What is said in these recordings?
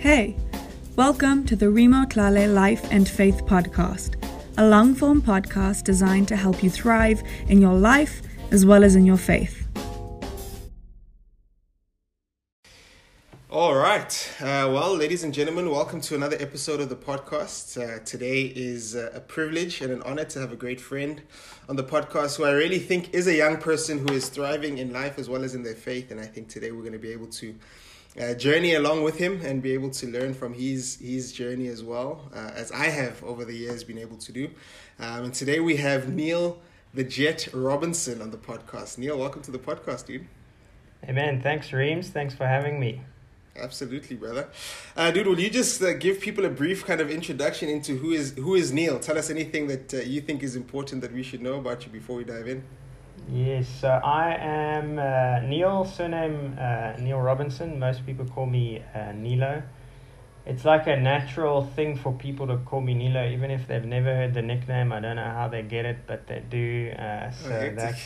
Hey, welcome to the Remo Tlale Life and Faith Podcast, a long form podcast designed to help you thrive in your life as well as in your faith. All right. Uh, well, ladies and gentlemen, welcome to another episode of the podcast. Uh, today is uh, a privilege and an honor to have a great friend on the podcast who I really think is a young person who is thriving in life as well as in their faith. And I think today we're going to be able to uh, journey along with him and be able to learn from his his journey as well uh, as I have over the years been able to do. Um, and today we have Neil the Jet Robinson on the podcast. Neil, welcome to the podcast, dude. Hey man, thanks Reams. Thanks for having me. Absolutely, brother. Uh, dude, will you just uh, give people a brief kind of introduction into who is who is Neil? Tell us anything that uh, you think is important that we should know about you before we dive in. Yes, so I am uh, Neil, surname uh, Neil Robinson. Most people call me uh, Nilo. It's like a natural thing for people to call me Nilo, even if they've never heard the nickname. I don't know how they get it, but they do. Uh, so hectic. that's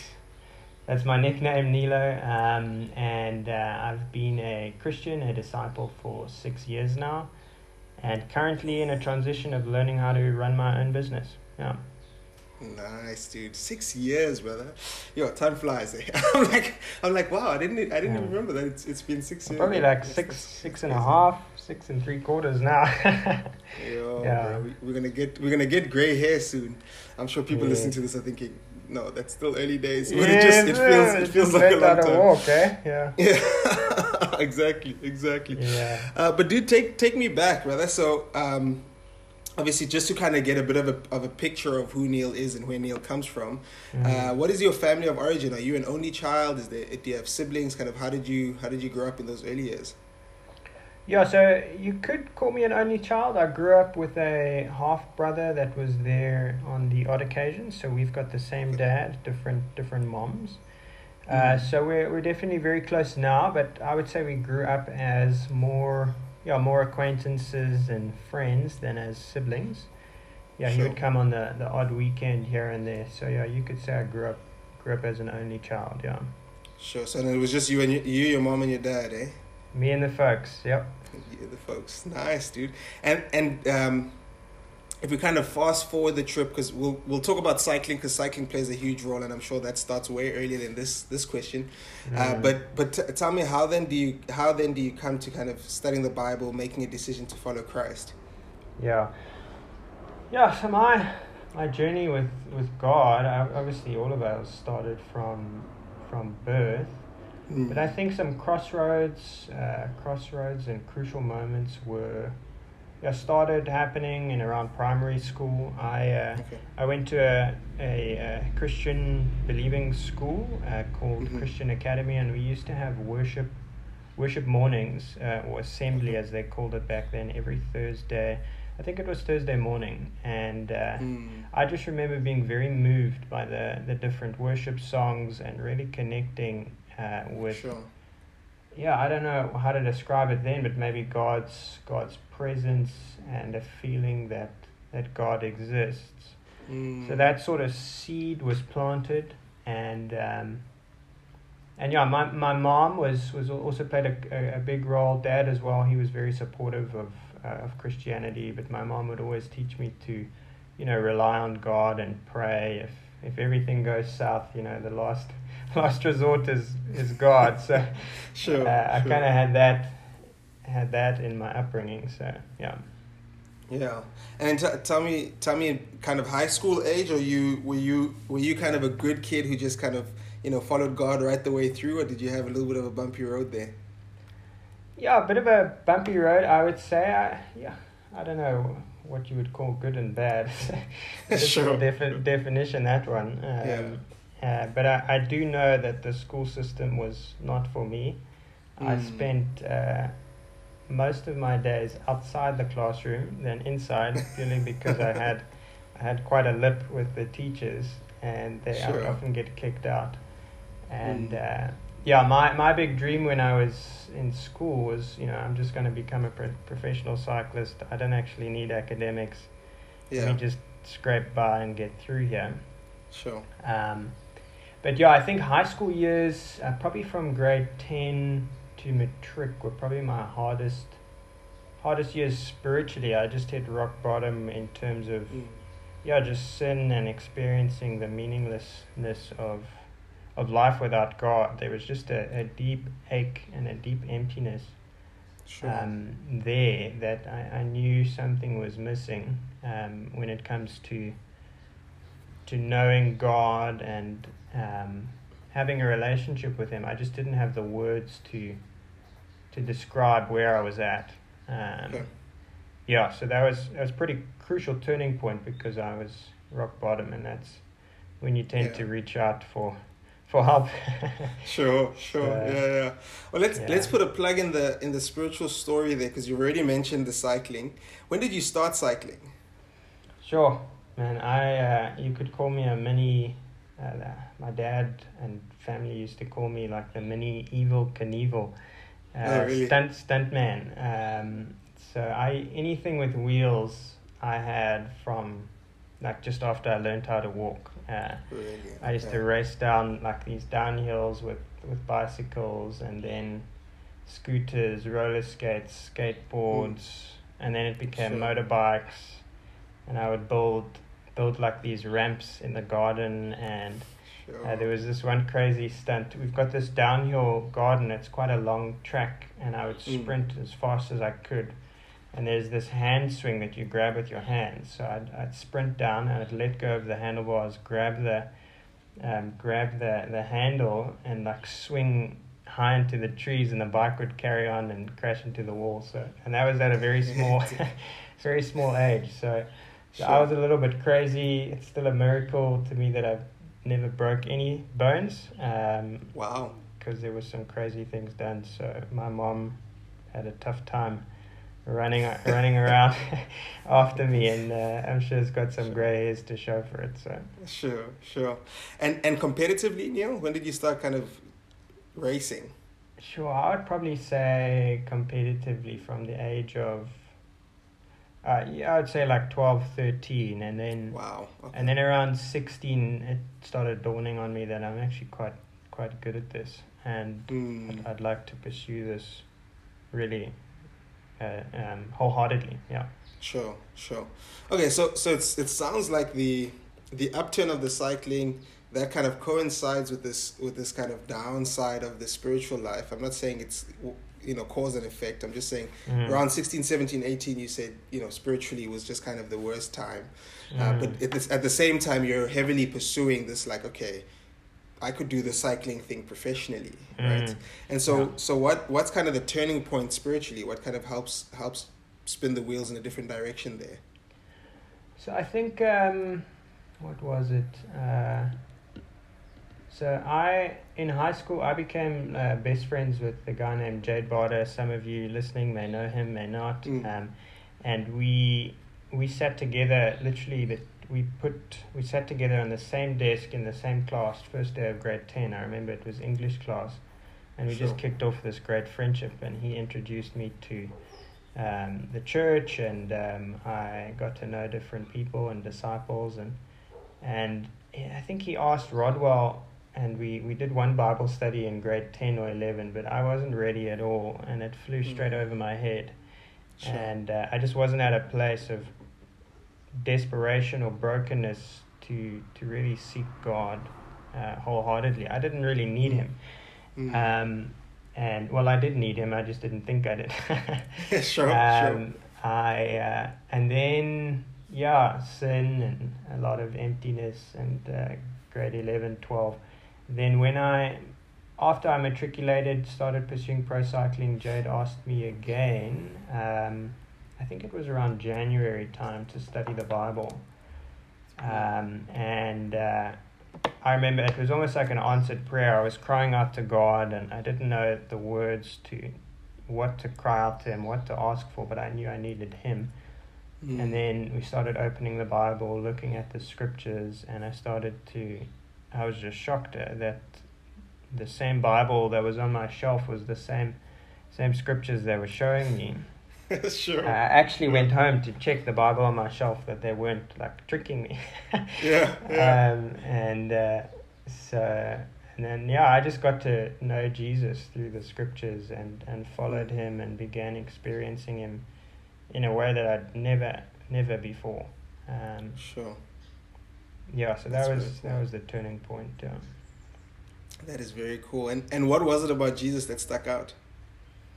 that's my nickname, Nilo. Um, and uh, I've been a Christian, a disciple for six years now, and currently in a transition of learning how to run my own business. Yeah. Nice, dude. Six years, brother. Yo, time flies. Eh? I'm like, I'm like, wow. I didn't, I didn't Yeah. even remember that it's, it's been six years. Probably like six, six and a half, six and a crazy. half, six and three quarters now. Yo, Yeah. bro, we, we're gonna get, we're gonna get gray hair soon. I'm sure people Yeah. listening to this are thinking, no, that's still early days. But it just, it feels, it feels like a long time. walk, eh? Yeah. Yeah, exactly, exactly. Yeah. Uh, but dude, take take me back, brother. So, um, obviously, just to kind of get a bit of a of a picture of who Neil is and where Neil comes from. Mm. Uh, what is your family of origin? Are you an only child? Is there do you have siblings? Kind of how did you how did you grow up in those early years? Yeah, so you could call me an only child. I grew up with a half brother that was there on the odd occasion. So we've got the same dad, different different moms. Uh, Mhm. so we're we're definitely very close now. But I would say we grew up as more yeah more acquaintances and friends than as siblings. Yeah, he would come on the, the odd weekend here and there. So yeah, you could say I grew up grew up as an only child. Yeah, Sure. So then it was just you and your, you, your mom and your dad, eh? me and the folks. Yep. Yeah, the folks. Nice, dude. And and um, if we kind of fast forward the trip, because we'll we'll talk about cycling, because cycling plays a huge role, and I'm sure that starts way earlier than this this question. Uh, Mm. but but t- tell me how then do you how then do you come to kind of studying the Bible, making a decision to follow Christ? Yeah. Yeah, so my my journey with, with God, obviously all of ours started from from birth, Mm. but I think some crossroads, uh, crossroads and crucial moments were, started happening in around primary school. I uh, Okay. I went to a, a, a Christian believing school uh, called Mhm. Christian Academy, and we used to have worship worship mornings uh, or assembly as they called it back then every Thursday. I think it was Thursday morning, and uh, Mm. I just remember being very moved by the the different worship songs and really connecting uh, with Sure. Yeah, I don't know how to describe it then, but maybe God's God's presence and a feeling that that God exists. Mm. So that sort of seed was planted, and um, and yeah, my my mom was was also played a, a, a big role. Dad as well. He was very supportive of uh, of Christianity, but my mom would always teach me to, you know, rely on God and pray. If if everything goes south, you know, the last last resort is is God. So Sure. uh, I sure. kind of had that had that in my upbringing. So yeah. Yeah, and t- tell me, tell me, kind of high school age, or you were you were you kind of a good kid who just kind of you know followed God right the way through, or did you have a little bit of a bumpy road there? Yeah, a bit of a bumpy road, I would say. I, yeah, I don't know what you would call good and bad. Sure. Defi- definition that one. Um, Yeah. Uh, but I, I do know that the school system was not for me. I Mm. spent uh, most of my days outside the classroom than inside, purely because I had I had quite a lip with the teachers, and they I would often get kicked out. And Mm. uh, yeah, my, my big dream when I was in school was, you know, I'm just going to become a pro- professional cyclist. I don't actually need academics. Let Yeah, me just scrape by and get through here. sure. Um, but yeah, I think high school years, uh, probably from grade 10 to matric, were probably my hardest hardest years spiritually, I just hit rock bottom in terms of Mm. yeah, just sin and experiencing the meaninglessness of of life without God. There was just a, a deep ache and a deep emptiness Sure. um, there that I, I knew something was missing um, when it comes to to knowing God and um, having a relationship with Him. I just didn't have the words to to describe where I was at. Um, Okay. Yeah, so that was that was a pretty crucial turning point because I was rock bottom, and that's when you tend Yeah. to reach out for for help. Sure, sure, Uh, yeah, yeah. Well, let's yeah. let's put a plug in the in the spiritual story there because you've already mentioned the cycling. When did you start cycling? Sure, man. I uh, you could call me a mini. Uh, my dad and family used to call me like the mini Evel Knievel, uh, Oh, really? stunt stunt man. Um, so I anything with wheels I had from like just after I learned how to walk. Uh, Really? I used to race down like these downhills with, with bicycles and then scooters, roller skates, skateboards, and then it became Sure. motorbikes. And I would build build like these ramps in the garden and Sure. uh, there was this one crazy stunt. We've got this downhill garden. It's quite a long track, and I would Mm. sprint as fast as I could. And there's this hand swing that you grab with your hands. So I'd, I'd sprint down and I'd let go of the handlebars, grab the um, grab the, the handle, and like swing high into the trees, and the bike would carry on and crash into the wall. So and that was at a very small, very small age. So, so I was a little bit crazy. It's still a miracle to me that I've never broke any bones um, Wow. because there was some crazy things done. So my mom had a tough time running running around after me, and uh, I'm sure it's got some grey hairs to show for it. So Sure, sure. And and competitively, Neil, when did you start kind of racing? sure, I would probably say competitively from the age of. Uh, yeah, I'd say like 12, 13, and then Wow. Okay. And then around 16, it started dawning on me that I'm actually quite quite good at this, and Mm. I'd, I'd like to pursue this really uh, um, wholeheartedly. Yeah. Sure, sure. Okay, so so it's it sounds like the the upturn of the cycling that kind of coincides with this with this kind of downside of the spiritual life. I'm not saying it's you know cause and effect. I'm just saying Mm. around 16, 17, 18 you said, you know, spiritually was just kind of the worst time. Uh, Mm. but at, this, at the same time you're heavily pursuing this like okay, I could do the cycling thing professionally, right? Mm. And so Yeah. so what what's kind of the turning point spiritually? What kind of helps helps spin the wheels in a different direction there? So I think um, what was it? Uh, so I in high school I became uh, best friends with a guy named Jade Barter. Some of you listening may know him, may not. Mm. Um, and we we sat together literally that we put we sat together on the same desk in the same class first day of grade 10 i remember it was english class and we just kicked off this great friendship and he introduced me to um, the church and um, i got to know different people and disciples and and i think he asked rodwell and we, we did one bible study in grade 10 or 11 but i wasn't ready at all and it flew Mm. straight over my head Sure. and uh, I just wasn't at a place of desperation or brokenness to to really seek God uh, wholeheartedly. I didn't really need Him, Mm. um, and well, I did need Him. I just didn't think I did. sure, sure. um, I uh, and then yeah, sin and a lot of emptiness and uh, grade 11, 12. Then when I after I matriculated, started pursuing pro cycling, Jade asked me again. Um, I think it was around January time to study the Bible, um, and uh, I remember it was almost like an answered prayer. I was crying out to God, and I didn't know the words to what to cry out to Him, what to ask for, but I knew I needed Him. Mm. And then we started opening the Bible, looking at the scriptures, and I started to. I was just shocked that the same Bible that was on my shelf was the same, same scriptures they were showing me. sure. I actually went home to check the Bible on my shelf that they weren't like tricking me. yeah, yeah. Um, and uh, so, and then yeah, I just got to know Jesus through the scriptures and and followed him and began experiencing him in a way that I'd never never before. Um, Sure. Yeah, so That's that was really cool. that was the turning point. Yeah. That is very cool. And and what was it about Jesus that stuck out?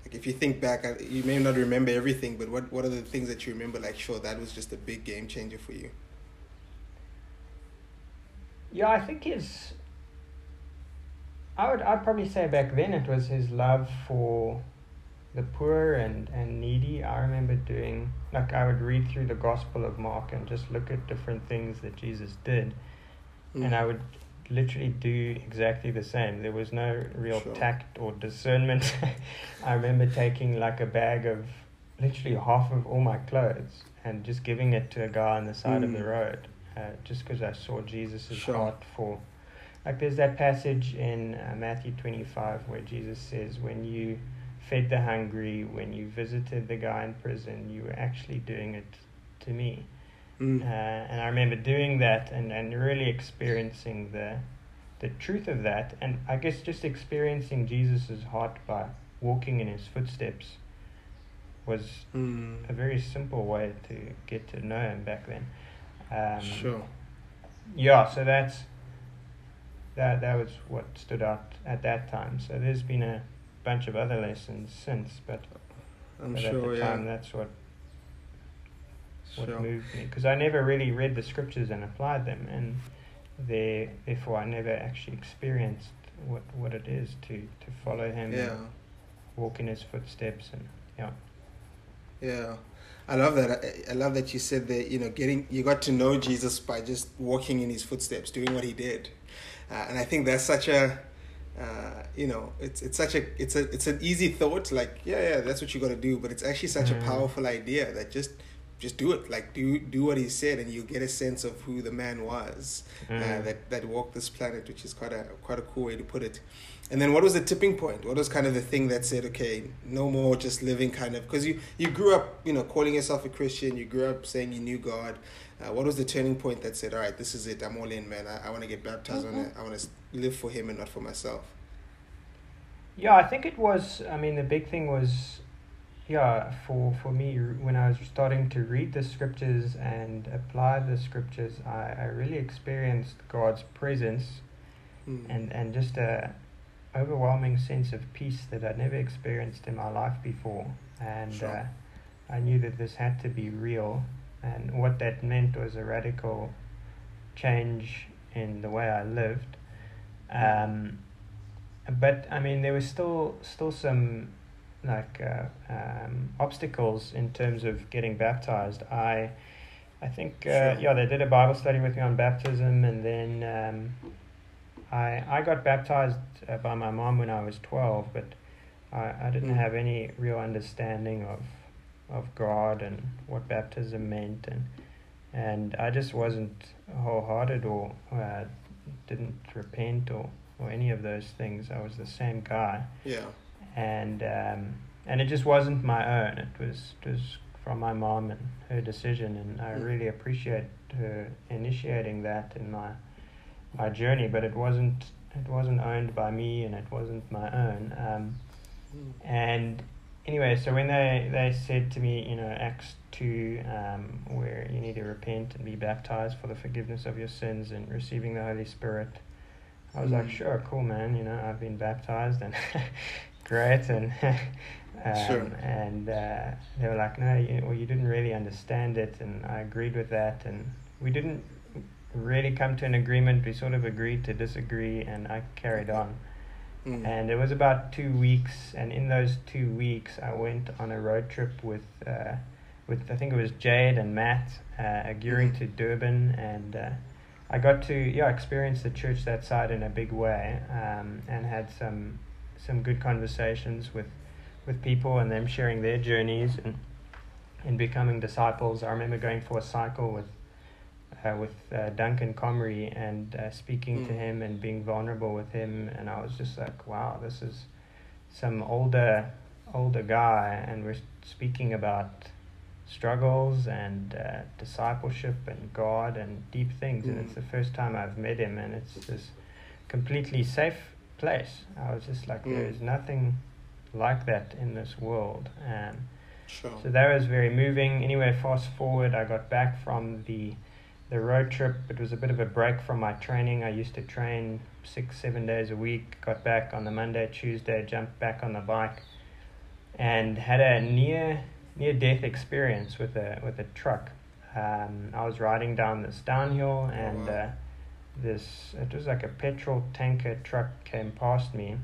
Like if you think back, you may not remember everything, but what what are the things that you remember? Like, sure, that was just a big game changer for you. Yeah, I think his. I would I'd probably say back then it was his love for the poor and, and needy. I remember doing like I would read through the Gospel of Mark and just look at different things that Jesus did, and I would literally do exactly the same. There was no real Sure. tact or discernment. I remember taking like a bag of literally half of all my clothes and just giving it to a guy on the side of the Mm. road, uh, just because I saw Jesus' Sure. heart for. Like there's that passage in uh, Matthew 25 where Jesus says, when you fed the hungry, when you visited the guy in prison, you were actually doing it to me. Mm. Uh, and I remember doing that and, and really experiencing the the truth of that, and I guess just experiencing Jesus' heart by walking in his footsteps was Mm. a very simple way to get to know him back then. Um, Sure. Yeah, so that's that. That was what stood out at that time. So there's been a bunch of other lessons since, but, I'm but sure. at the yeah. time, that's what what Sure. moved me because I never really read the scriptures and applied them, and there, therefore I never actually experienced what, what it is to, to follow him, Yeah. and walk in his footsteps, and yeah, Yeah, I love that. I, I love that you said that. You know, getting you got to know Jesus by just walking in His footsteps, doing what He did, uh, and I think that's such a, uh, you know, it's it's such a it's a it's an easy thought. Like, yeah, yeah, that's what you got to do. But it's actually such Mm. a powerful idea that just just do it. Like, do do what He said, and you get a sense of who the man was uh, Mm. that that walked this planet, which is quite a quite a cool way to put it. And then what was the tipping point? What was kind of the thing that said, okay, no more just living kind of because you you grew up, you know, calling yourself a Christian. You grew up saying you knew God. Uh, what was the turning point that said, all right, this is it. I'm all in, man. I, I want to get baptized. I want to I want to live for Him and not for myself. Yeah, I think it was. I mean, the big thing was, yeah, for for me when I was starting to read the scriptures and apply the scriptures, I, I really experienced God's presence Mm. and and just a overwhelming sense of peace that I'd never experienced in my life before, and Sure. uh, I knew that this had to be real, and what that meant was a radical change in the way I lived. Um, but I mean, there was still still some like uh, um, obstacles in terms of getting baptized. I I think uh, Sure. yeah, they did a Bible study with me on baptism, and then um, I I got baptized uh, by my mom when I was twelve, but I, I didn't Mm. have any real understanding of of God and what baptism meant, and and I just wasn't wholehearted or uh, didn't repent or or any of those things. I was the same guy Yeah. and um, and it just wasn't my own. It was it was from my mom and her decision, and I Mm. really appreciate her initiating that in my my journey. But it wasn't it wasn't owned by me, and it wasn't my own. Um, Mm. and anyway, so when they, they said to me, you know, Acts 2, um, where you need to repent and be baptized for the forgiveness of your sins and receiving the Holy Spirit, I was like, Mm. sure, cool, man. You know, I've been baptized and great. And um, Sure. and uh, they were like, no, you, well, you didn't really understand it. And I agreed with that. And we didn't really come to an agreement. We sort of agreed to disagree, and I carried on. Mm. And it was about two weeks, and in those two weeks, I went on a road trip with, uh, with I think it was Jade and Matt, uh, Mhm. to Durban, and uh, I got to yeah experience the church that side in a big way, um, and had some some good conversations with with people and them sharing their journeys and and becoming disciples. I remember going for a cycle with uh, with uh, Duncan Comrie and uh, speaking to Mm. him and being vulnerable with him, and I was just like, wow, this is some older older guy, and we're speaking about struggles and uh, discipleship and God and deep things, and it's Mm. the first time I've met him, and it's this completely safe place. I was just like, Mm. there's nothing like that in this world, and Sure. So that was very moving. Anyway, fast forward, I got back from the the road trip. It was a bit of a break from my training. I used to train six, seven days a week. Got back on the Monday, Tuesday, jumped back on the bike, and had a near near death experience with a with a truck. Um, I was riding down this downhill, and wow. uh, this it was like a petrol tanker truck came past me,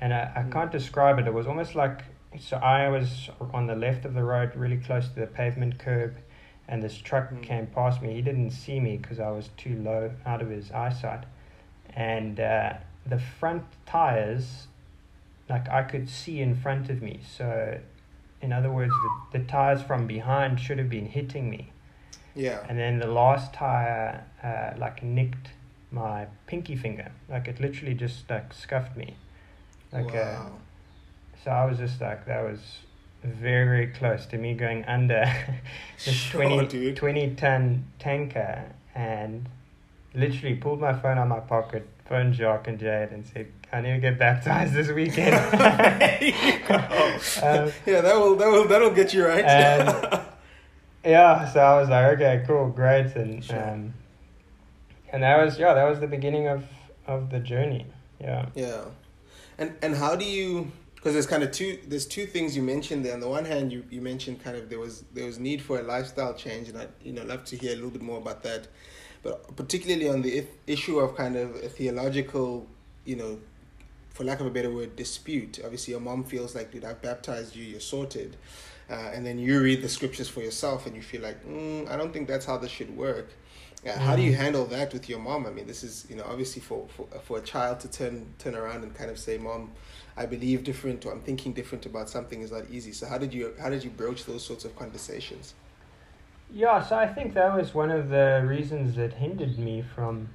and I, I Mm. can't describe it. It was almost like so I was on the left of the road, really close to the pavement curb, and this truck Mm. came past me. He didn't see me because I was too low out of his eyesight, and uh, the front tires, like I could see in front of me. So, in other words, the, the tires from behind should have been hitting me, Yeah. and then the last tire, uh, like nicked my pinky finger. Like it literally just like scuffed me, like uh, wow. so I was just like, that was very, very close to me going under this Sure, 20, dude. 20 ton tanker and literally pulled my phone out of my pocket, phoned Jacques and Jade and said, I need to get baptized this weekend. There you go. Um, yeah, that will that will that'll get you right. and- yeah, so I was like, okay, cool, great. And, Sure. um, and that was, yeah, that was the beginning of, of the journey. Yeah. Yeah, and and how do you? Because there's kind of two. There's two things you mentioned there. On the one hand, you, you mentioned kind of there was there was need for a lifestyle change, and I you know love to hear a little bit more about that. But particularly on the issue of kind of a theological, you know, for lack of a better word, dispute. Obviously, your mom feels like, dude, I've baptized you, you're sorted. Uh, and then you read the scriptures for yourself and you feel like, mm, I don't think that's how this should work. Uh, How do you Mm. handle that with your mom? I mean, this is, you know, obviously for, for, for a child to turn, turn around and kind of say, mom, I believe different or I'm thinking different about something is not easy. So how did you, how did you broach those sorts of conversations? Yeah, so I think that was one of the reasons that hindered me from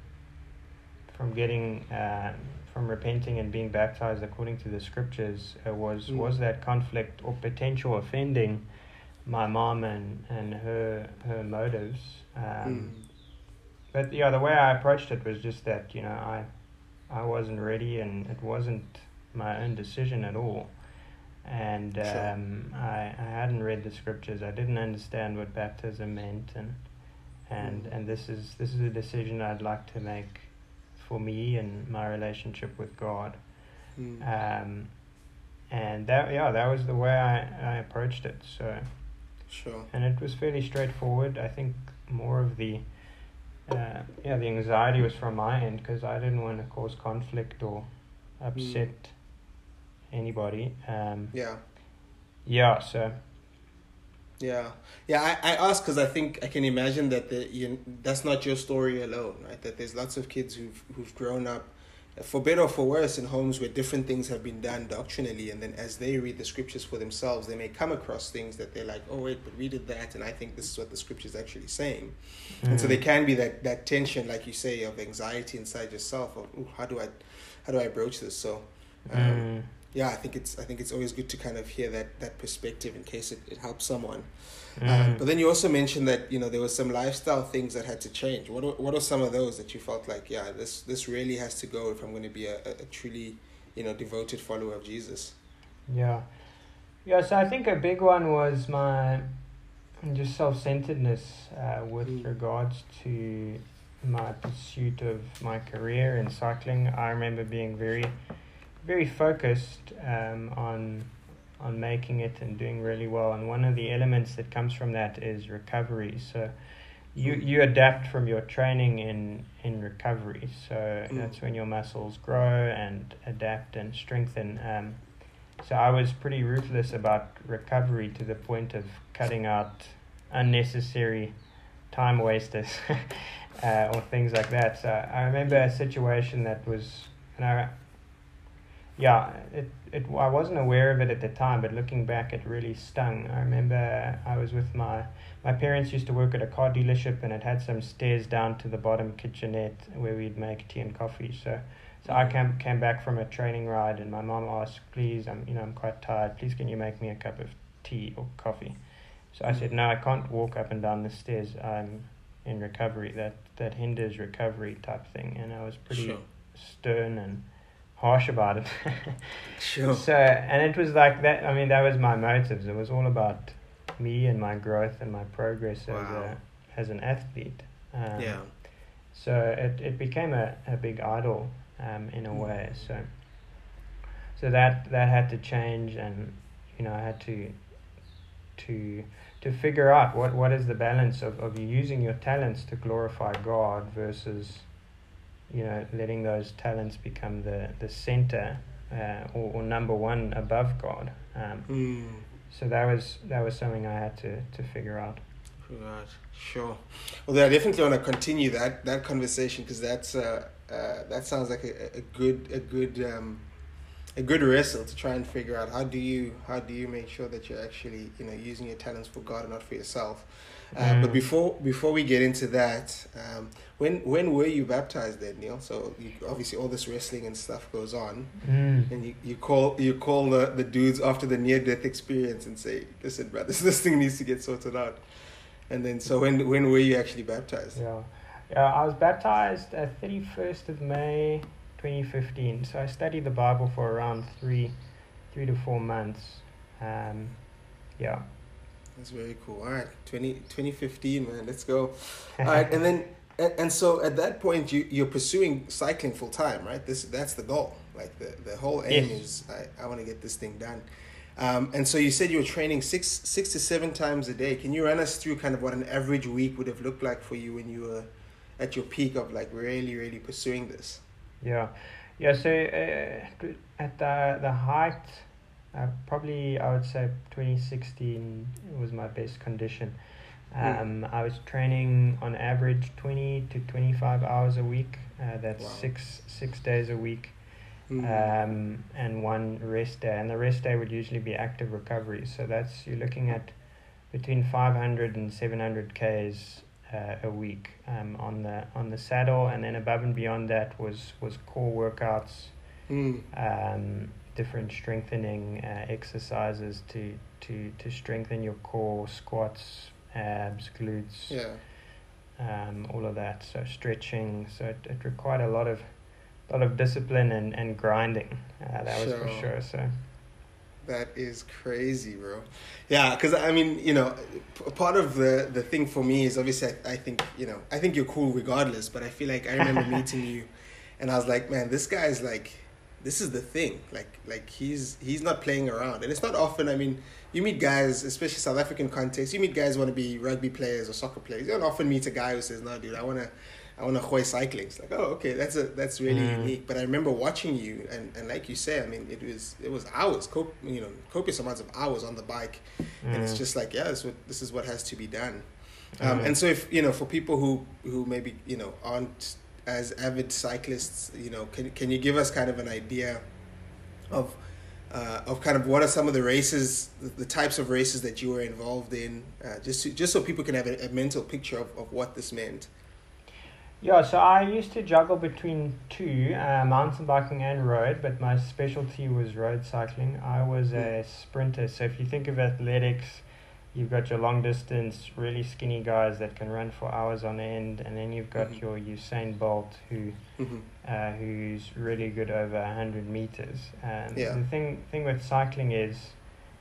from getting uh, from repenting and being baptized according to the scriptures uh, was Mm. was that conflict or potential offending my mom and, and her her motives. Um, But yeah, the way I approached it was just that you know I I wasn't ready and it wasn't my own decision at all. And Sure. um, I, I hadn't read the scriptures. I didn't understand what baptism meant, and and Mm. and this is this is a decision I'd like to make for me and my relationship with God. Mm. Um, and that yeah, that was the way I, I approached it. So Sure. and it was fairly straightforward. I think more of the uh, yeah the anxiety was from my end because I didn't want to cause conflict or upset anybody. Um, Yeah. yeah, so Yeah, yeah. I, I ask because I think I can imagine that the you, that's not your story alone, right? That there's lots of kids who've who've grown up, for better or for worse, in homes where different things have been done doctrinally, and then as they read the scriptures for themselves, they may come across things that they're like, oh wait, but we did that, and I think this is what the scripture is actually saying, and so mm, there can be that that tension, like you say, of anxiety inside yourself of, Ooh, how do I, how do I broach this? So. Um, mm, yeah, I think it's I think it's always good to kind of hear that that perspective in case it, it helps someone. Um, mm. but then you also mentioned that you know there were some lifestyle things that had to change. What are, what are some of those that you felt like yeah this this really has to go if I'm going to be a, a, a truly you know devoted follower of Jesus. Yeah. Yeah, so I think a big one was my just self centeredness uh, with Mm. regards to my pursuit of my career in cycling. I remember being very, very focused um, on on making it and doing really well. And one of the elements that comes from that is recovery. So you Mm. you adapt from your training in in recovery. So Mm. that's when your muscles grow and adapt and strengthen. Um, so I was pretty ruthless about recovery to the point of cutting out unnecessary time wasters uh, or things like that. So I remember a situation that was, and I, yeah, it, it I wasn't aware of it at the time, but looking back, it really stung. I remember I was with my my parents used to work at a car dealership, and it had some stairs down to the bottom kitchenette where we'd make tea and coffee. So. So I came came back from a training ride, and my mom asked, "Please, I'm you know I'm quite tired. Please, can you make me a cup of tea or coffee?" So I said, "No, I can't walk up and down the stairs. I'm in recovery. That that hinders recovery type thing." And I was pretty Sure. stern and harsh about it. Sure. So, and it was like that. I mean, that was my motives. It was all about me and my growth and my progress as a as an athlete. Um, Yeah. So it, it became a, a big idol um, in a Mm. way. So so that that had to change, and you know I had to to to figure out what, what is the balance of, of using your talents to glorify God versus you know letting those talents become the the center uh, or, or number one above God. Um, Mm. so that was that was something I had to, to figure out. Right, sure. Well, I definitely want to continue that that conversation because that's uh, uh, that sounds like a, a good a good um, a good wrestle to try and figure out how do you how do you make sure that you're actually you know using your talents for God and not for yourself. Uh, But Mm. before before we get into that, um, when when were you baptized then, Neil? So you, obviously all this wrestling and stuff goes on, Mm. and you, you call you call the, the dudes after the near death experience and say, "Listen, brother, this, this thing needs to get sorted out." And then, so when when were you actually baptized? Yeah, yeah. I was baptized at thirty first of May, twenty fifteen. So I studied the Bible for around three, three to four months. Um, yeah. That's very cool. All right, 20, 2015, man, let's go. All right, and then and, and so at that point you you're pursuing cycling full time, right? This that's the goal. Like the the whole aim Yes. is I, I want to get this thing done. Um, and so you said you were training six six to seven times a day. Can you run us through kind of what an average week would have looked like for you when you were at your peak of like really really pursuing this? Yeah, yeah. So uh, at the the height, uh, probably I would say twenty sixteen was my best condition. Mm. Um, I was training on average twenty to twenty five hours a week. Uh, that's Wow. six six days a week, Mm. um, and one rest day. And the rest day would usually be active recovery. So that's you're looking at between 500 and 700 k's uh, a week um, on the on the saddle, and then above and beyond that was was core workouts, Mm. um, different strengthening uh, exercises to to to strengthen your core, squats, abs, glutes, Yeah. um, all of that. So stretching. So it, it required a lot of lot of discipline and, and grinding. Uh, that was for Sure. sure. So That is crazy, bro. Yeah, because I mean, you know, p- part of the the thing for me is obviously I, I think you know I think you're cool regardless, but I feel like I remember meeting you, and I was like, man, this guy's like, this is the thing. Like like he's he's not playing around, and it's not often. I mean, you meet guys, especially South African context. You meet guys who want to be rugby players or soccer players. You don't often meet a guy who says, no, dude, I wanna. I want to hoy cycling. It's like, oh, okay, that's a that's really Mm. unique. But I remember watching you, and, and like you say, I mean, it was it was hours, cop- you know, copious amounts of hours on the bike, and it's Mm. just like, yeah, this is what this is what has to be done. Um, Mm. and so, if you know, for people who who maybe you know aren't as avid cyclists, you know, can can you give us kind of an idea of uh, of kind of what are some of the races, the, the types of races that you were involved in, uh, just to, just so people can have a, a mental picture of, of what this meant. Yeah, so I used to juggle between two, uh, mountain biking and road, but my specialty was road cycling. I was a sprinter, so if you think of athletics, you've got your long distance, really skinny guys that can run for hours on end, and then you've got Mhm. your Usain Bolt who hmm uh, who's really good over 100 meters. And Yeah. The thing, thing with cycling is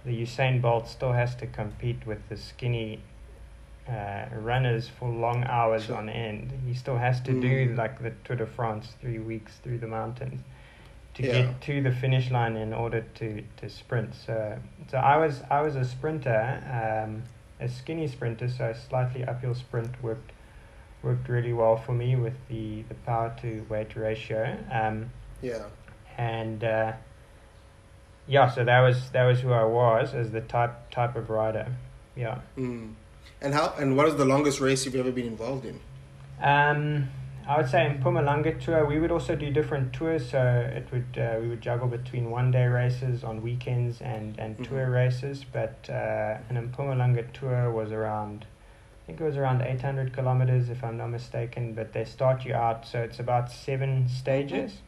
the Usain Bolt still has to compete with the skinny uh, runners for long hours Sure. on end. He still has to do Mm. like the Tour de France, three weeks through the mountains to Yeah. get to the finish line in order to, to sprint. So, so I was I was a sprinter, um, a skinny sprinter, so a slightly uphill sprint worked worked really well for me with the, the power to weight ratio. Um, Yeah. and uh, yeah, so that was that was who I was as the type type of rider. Yeah. Mm. And how and what is the longest race you've ever been involved in? Um, I would say in Mpumalanga tour we would also do different tours. So it would uh, we would juggle between one day races on weekends and and tour Mhm. races. But uh, an Mpumalanga tour was around. I think it was around 800 kilometers, if I'm not mistaken. But they start you out, so it's about seven stages.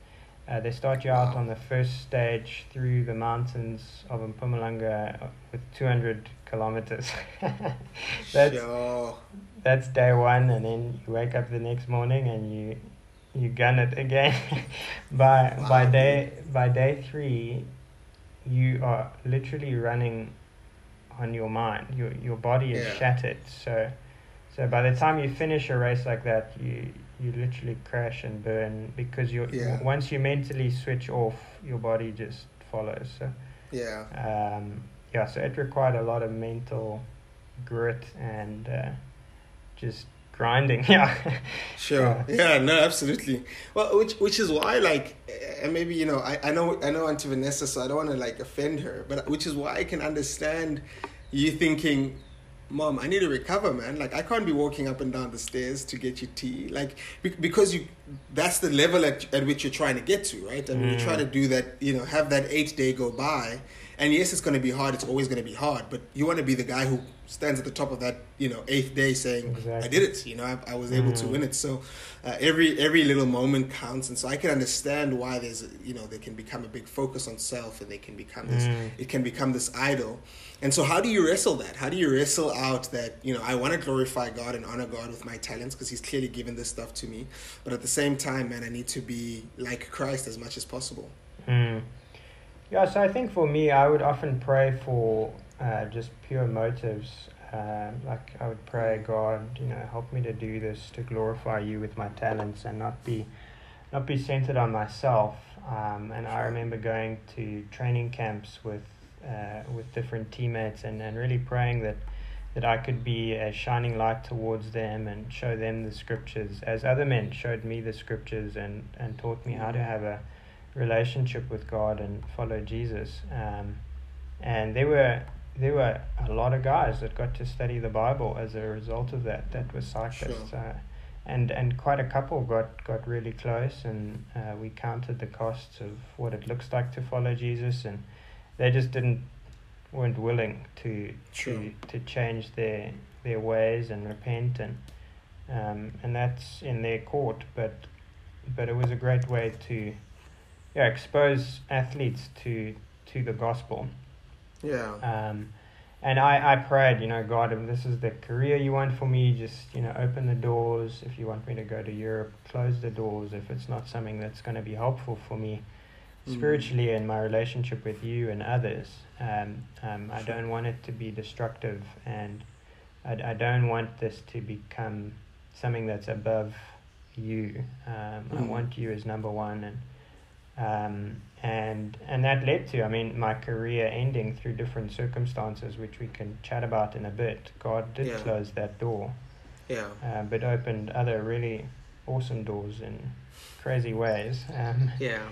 Uh, they start you out Wow. on the first stage through the mountains of Mpumalanga with 200 kilometers. that's Sure. That's day one, and then you wake up the next morning and you you gun it again. by Wow. by day by day three, you are literally running on your mind. Your your body is Yeah. shattered. So so by the time you finish a race like that, you you literally crash and burn because you Yeah. once you mentally switch off, your body just follows. So Yeah. um, yeah, so it required a lot of mental grit and uh, just grinding. Yeah. Sure. Yeah. No. Absolutely. Well, which which is why, like, eh, and maybe you know, I, I know I know Auntie Vanessa, so I don't want to like offend her, but which is why I can understand you thinking, Mom, I need to recover, man. Like, I can't be walking up and down the stairs to get you tea, like, be- because you that's the level at at which you're trying to get to, right? I mean, you try to do that, you know, have that eight day go by, and yes, it's going to be hard. It's always going to be hard, but you want to be the guy who stands at the top of that, you know, eighth day saying, "I did it." You know, I, I was able to Mm. win it. So uh, every every little moment counts, and so I can understand why there's you know there can become a big focus on self, and they can become this Mm. it can become this idol. And so, how do you wrestle that? How do you wrestle out that you know I want to glorify God and honor God with my talents because He's clearly given this stuff to me, but at the same time, man, I need to be like Christ as much as possible. Mm. Yeah, so I think for me, I would often pray for uh, just pure motives. Uh, like I would pray, God, you know, help me to do this to glorify you with my talents and not be, not be centered on myself. Um, and I remember going to training camps with, uh, with different teammates and, and really praying that, that I could be a shining light towards them and show them the scriptures as other men showed me the scriptures and, and taught me how to have a relationship with God and follow Jesus. Um, and there were there were a lot of guys that got to study the Bible as a result of that. That were cyclists, Sure. uh, and and quite a couple got got really close, and uh, we counted the costs of what it looks like to follow Jesus, and they just didn't weren't willing to Sure. to to change their their ways and repent and um, and that's in their court, but but it was a great way to yeah expose athletes to to the gospel. Yeah, Um, and I, I prayed, you know, God, if this is the career you want for me, just, you know, open the doors. If you want me to go to Europe, close the doors. If it's not something that's going to be helpful for me Mm. spiritually in my relationship with you and others, um, um, I don't want it to be destructive. And I, I don't want this to become something that's above you. Um, I Mm. want you as number one. And um, and and that led to I mean my career ending through different circumstances which we can chat about in a bit. God did Yeah. close that door, yeah, uh, but opened other really awesome doors in crazy ways. Um, yeah.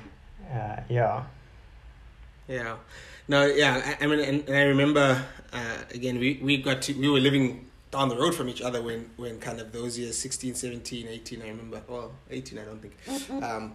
uh, yeah, Yeah, no, yeah. I, I mean, and, and I remember uh, again, we, we got to we were living down the road from each other when when kind of those years 16, 17, 18, I remember. Well, eighteen, I don't think. Um,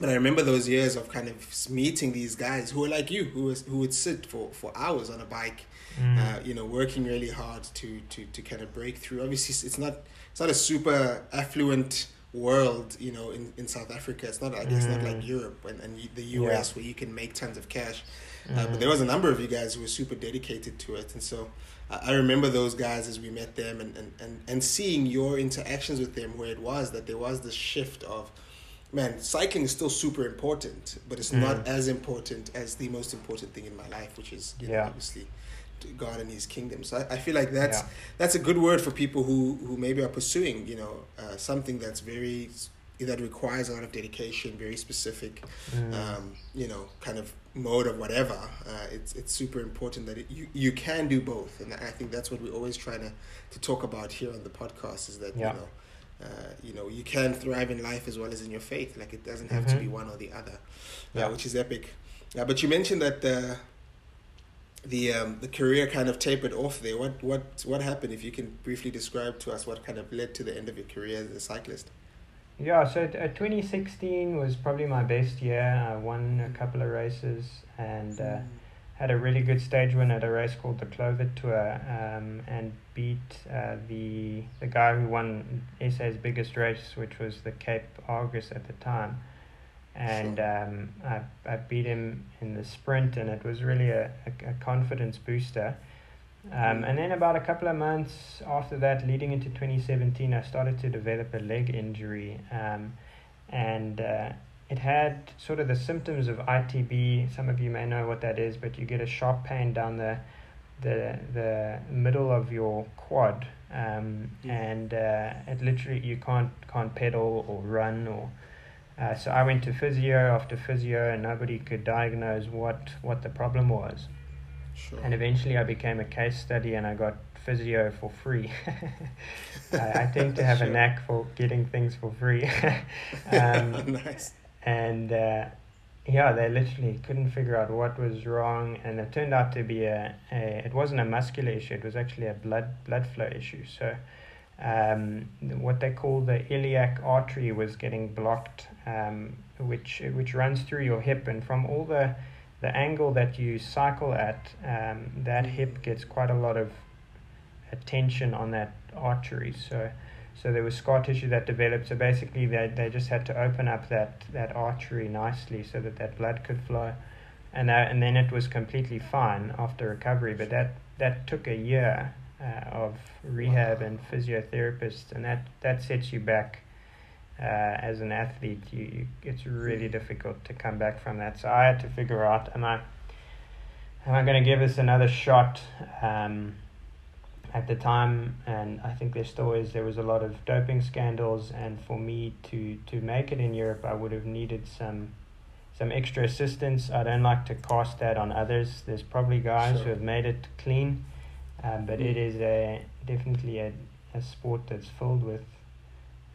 but I remember those years of kind of meeting these guys who were like you, who was who would sit for, for hours on a bike, Mm. uh, you know, working really hard to, to, to kind of break through. Obviously, it's not it's not a super affluent world, you know, in, in South Africa. It's not like it's not like Mm. Europe and, and the Yeah. US where you can make tons of cash. Uh, Mm. but there was a number of you guys who were super dedicated to it, and so uh, I remember those guys as we met them and, and, and, and seeing your interactions with them, where it was that there was this shift of, man, cycling is still super important, but it's not Mm. as important as the most important thing in my life, which is you know, obviously God and His kingdom. So I, I feel like that's Yeah. that's a good word for people who who maybe are pursuing, you know, uh, something that's very that requires a lot of dedication, very specific Mm. um, you know, kind of mode of whatever, uh, it's it's super important that it, you you can do both, and I think that's what we're always trying to to talk about here on the podcast is that Yeah. you know. Uh, you know, you can thrive in life as well as in your faith. Like it doesn't have to Mhm. be one or the other, Yeah. uh, which is epic. Yeah, but you mentioned that the the um, the career kind of tapered off there. What what what happened? If you can briefly describe to us what kind of led to the end of your career as a cyclist. Yeah, so uh, 2016 was probably my best year. I won a couple of races and uh, had a really good stage win at a race called the Clover Tour um, and beat uh, the the guy who won SA's biggest race, which was the Cape Argus at the time. And um, I, I beat him in the sprint, and it was really a, a, a confidence booster. Um, and then about a couple of months after that, leading into 2017, I started to develop a leg injury. Um, and uh, it had sort of the symptoms of ITB. Some of you may know what that is, but you get a sharp pain down the the the middle of your quad, um, Mm. and uh, it literally you can't can't pedal or run or. Uh, so I went to physio after physio, and nobody could diagnose what what the problem was. Sure. And eventually, I became a case study, and I got physio for free. I, I tend to have a knack for getting things for free. um, nice. and uh, yeah, they literally couldn't figure out what was wrong, and it turned out to be a, a it wasn't a muscular issue; it was actually a blood blood flow issue. So, um, what they call the iliac artery was getting blocked, um, which which runs through your hip, and from all the the angle that you cycle at, um, that hip gets quite a lot of attention on that artery. So. So there was scar tissue that developed. So basically, they, they just had to open up that, that artery nicely so that that blood could flow, and that, and then it was completely fine after recovery. But that that took a year uh, of rehab Wow. and physiotherapists, and that that sets you back uh, as an athlete. You, you it's really Mm. difficult to come back from that. So I had to figure out am I am I going to give this another shot? Um, at the time, and I think there still is, there was a lot of doping scandals, and for me to, to make it in Europe, I would have needed some some extra assistance. I don't like to cast that on others. There's probably guys Sure. who have made it clean, um, but it Mm. is a definitely a, a sport that's filled with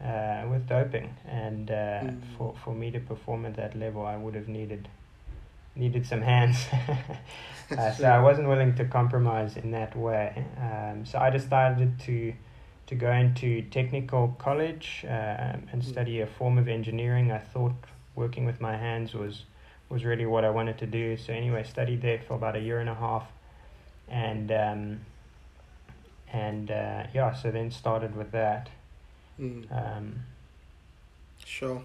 uh, with doping, and uh, Mm. for for me to perform at that level, I would have needed needed some hands. uh, so I wasn't willing to compromise in that way. Um, so I decided to to go into technical college um, and Mm. study a form of engineering. I thought working with my hands was was really what I wanted to do. So anyway, studied there for about a year and a half, and um, and uh, yeah, so then started with that. Mm. Um, Sure.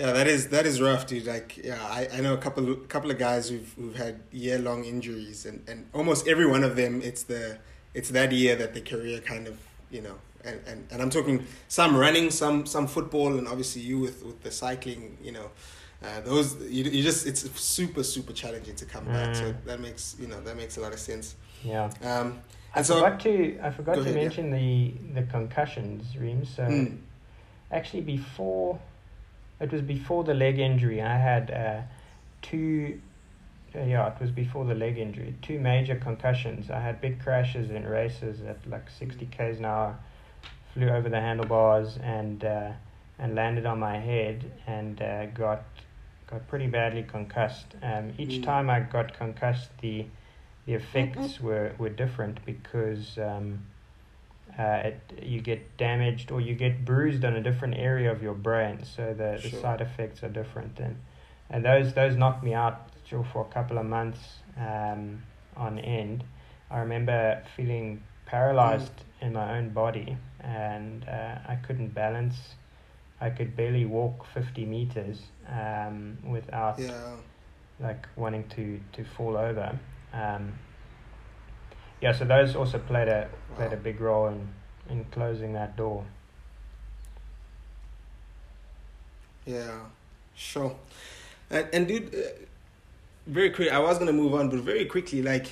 Yeah, that is that is rough, dude. Like, yeah, I, I know a couple couple of guys who've who've had year long injuries, and, and almost every one of them, it's the it's that year that the career kind of you know, and, and, and I'm talking some running, some some football, and obviously you with with the cycling, you know, uh, those you you just it's super super challenging to come back. So Mm. that makes you know that makes a lot of sense. yeah. Um, I and so forgot to I forgot to ahead, yeah. mention the the concussions, Reem. So Mm, actually before it was before the leg injury i had uh, two uh, yeah it was before the leg injury two major concussions. I had big crashes in races at like 60 k's an hour flew over the handlebars and uh, and landed on my head and uh, got got pretty badly concussed. Um, each Mm. time i got concussed the the effects were, were different because um, uh, it, you get damaged or you get bruised on a different area of your brain, so the, the side effects are different. And, and those those knocked me out sure, for a couple of months um, on end. I remember feeling paralyzed in my own body, and uh, I couldn't balance. I could barely walk fifty meters um, without yeah. like wanting to to fall over. Um, yeah, so those also played a played a big role in in closing that door. Yeah, sure. And, and dude, uh, very quick. I was gonna move on, but very quickly, like,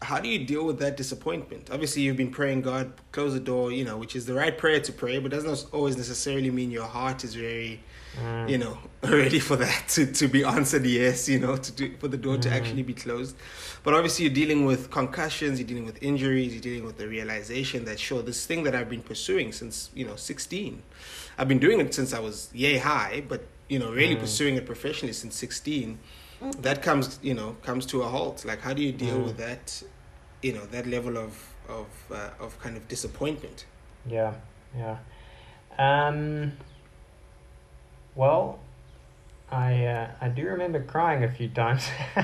how do you deal with that disappointment? Obviously, you've been praying God close the door, you know, which is the right prayer to pray, but doesn't always necessarily mean your heart is very, Mm. you know, ready for that to, to be answered yes, you know, to do for the door to Mhm. actually be closed. But obviously, you're dealing with concussions, you're dealing with injuries, you're dealing with the realization that sure, this thing that I've been pursuing since you know 16, I've been doing it since I was yay high, but you know, really Mm. pursuing it professionally since 16. That comes, you know, comes to a halt. Like, how do you deal Mm. with that? You know, that level of of uh, of kind of disappointment. Yeah, yeah. Um, well, I uh, I do remember crying a few times.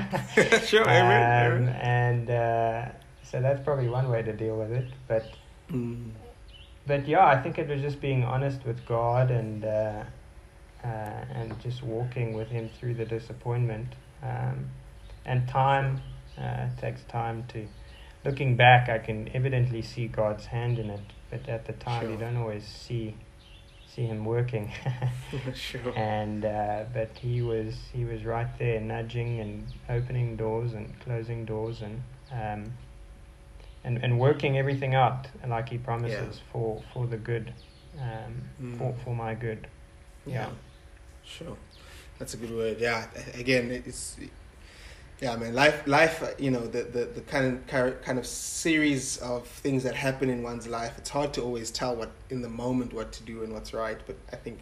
sure, I remember, I Um, remember. and uh, so that's probably one way to deal with it. But Mm. but yeah, I think it was just being honest with God and uh, uh, and just walking with Him through the disappointment. Um, and time uh, takes time to. Looking back, I can evidently see God's hand in it, but at the time, you don't always see see him working. sure. And uh, but he was he was right there, nudging and opening doors and closing doors and um, and and working everything out like he promises Yeah. for for the good, um, Mm. for for my good. Yeah. Sure. That's a good word. Yeah. Again, it's yeah, man. Life, life. uh, You know, the the the kind of kind of series of things that happen in one's life. It's hard to always tell what in the moment what to do and what's right. But I think,